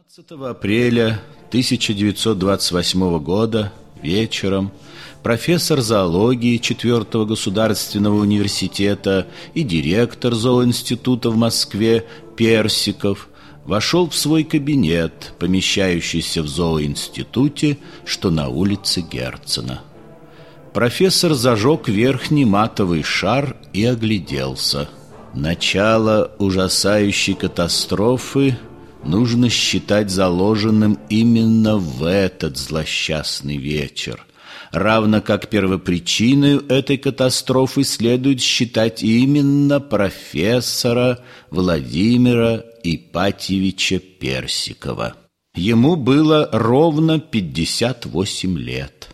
15 апреля 1928 года вечером профессор зоологии 4 государственного университета и директор зооинститута в Москве Персиков вошел в свой кабинет, помещающийся в зооинституте, что на улице Герцена. Профессор зажег верхний матовый шар и огляделся. Начало ужасающей катастрофы – нужно считать заложенным именно в этот злосчастный вечер, равно как первопричиной этой катастрофы следует считать именно профессора Владимира Ипатьевича Персикова. Ему было ровно 58 лет.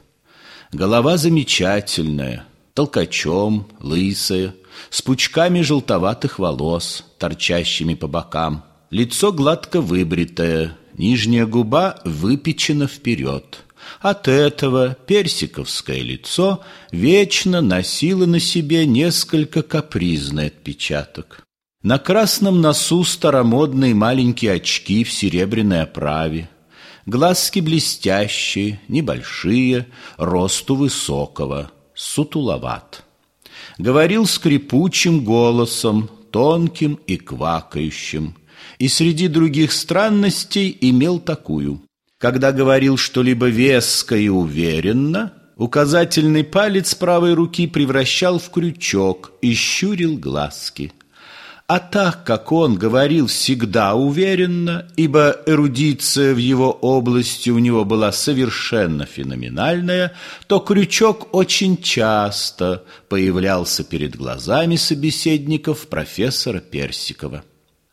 Голова замечательная, толкачом, лысая, с пучками желтоватых волос, торчащими по бокам – Лицо гладко выбритое, нижняя губа выпечена вперед. От этого персиковское лицо вечно носило на себе несколько капризный отпечаток. На красном носу старомодные маленькие очки в серебряной оправе, глазки блестящие, небольшие, росту высокого, сутуловат. Говорил скрипучим голосом, тонким и квакающим – и среди других странностей имел такую. Когда говорил что-либо веско и уверенно, указательный палец правой руки превращал в крючок и щурил глазки. А так как он говорил всегда уверенно, ибо эрудиция в его области у него была совершенно феноменальная, то крючок очень часто появлялся перед глазами собеседников профессора Персикова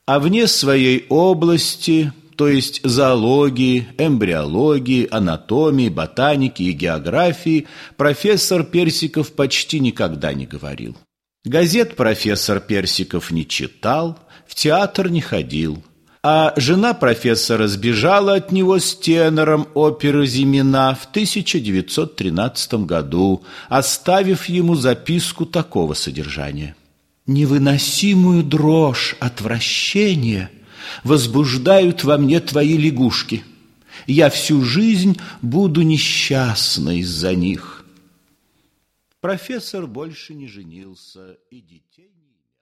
а вне своей области, то есть зоологии, эмбриологии, анатомии, ботаники и географии, профессор Персиков почти никогда не говорил. Газет профессор Персиков не читал, в театр не ходил. А жена профессора сбежала от него с тенором оперы «Зимина» в 1913 году, оставив ему записку такого содержания – Невыносимую дрожь отвращения возбуждают во мне твои лягушки. Я всю жизнь буду несчастна из-за них. Профессор больше не женился и детей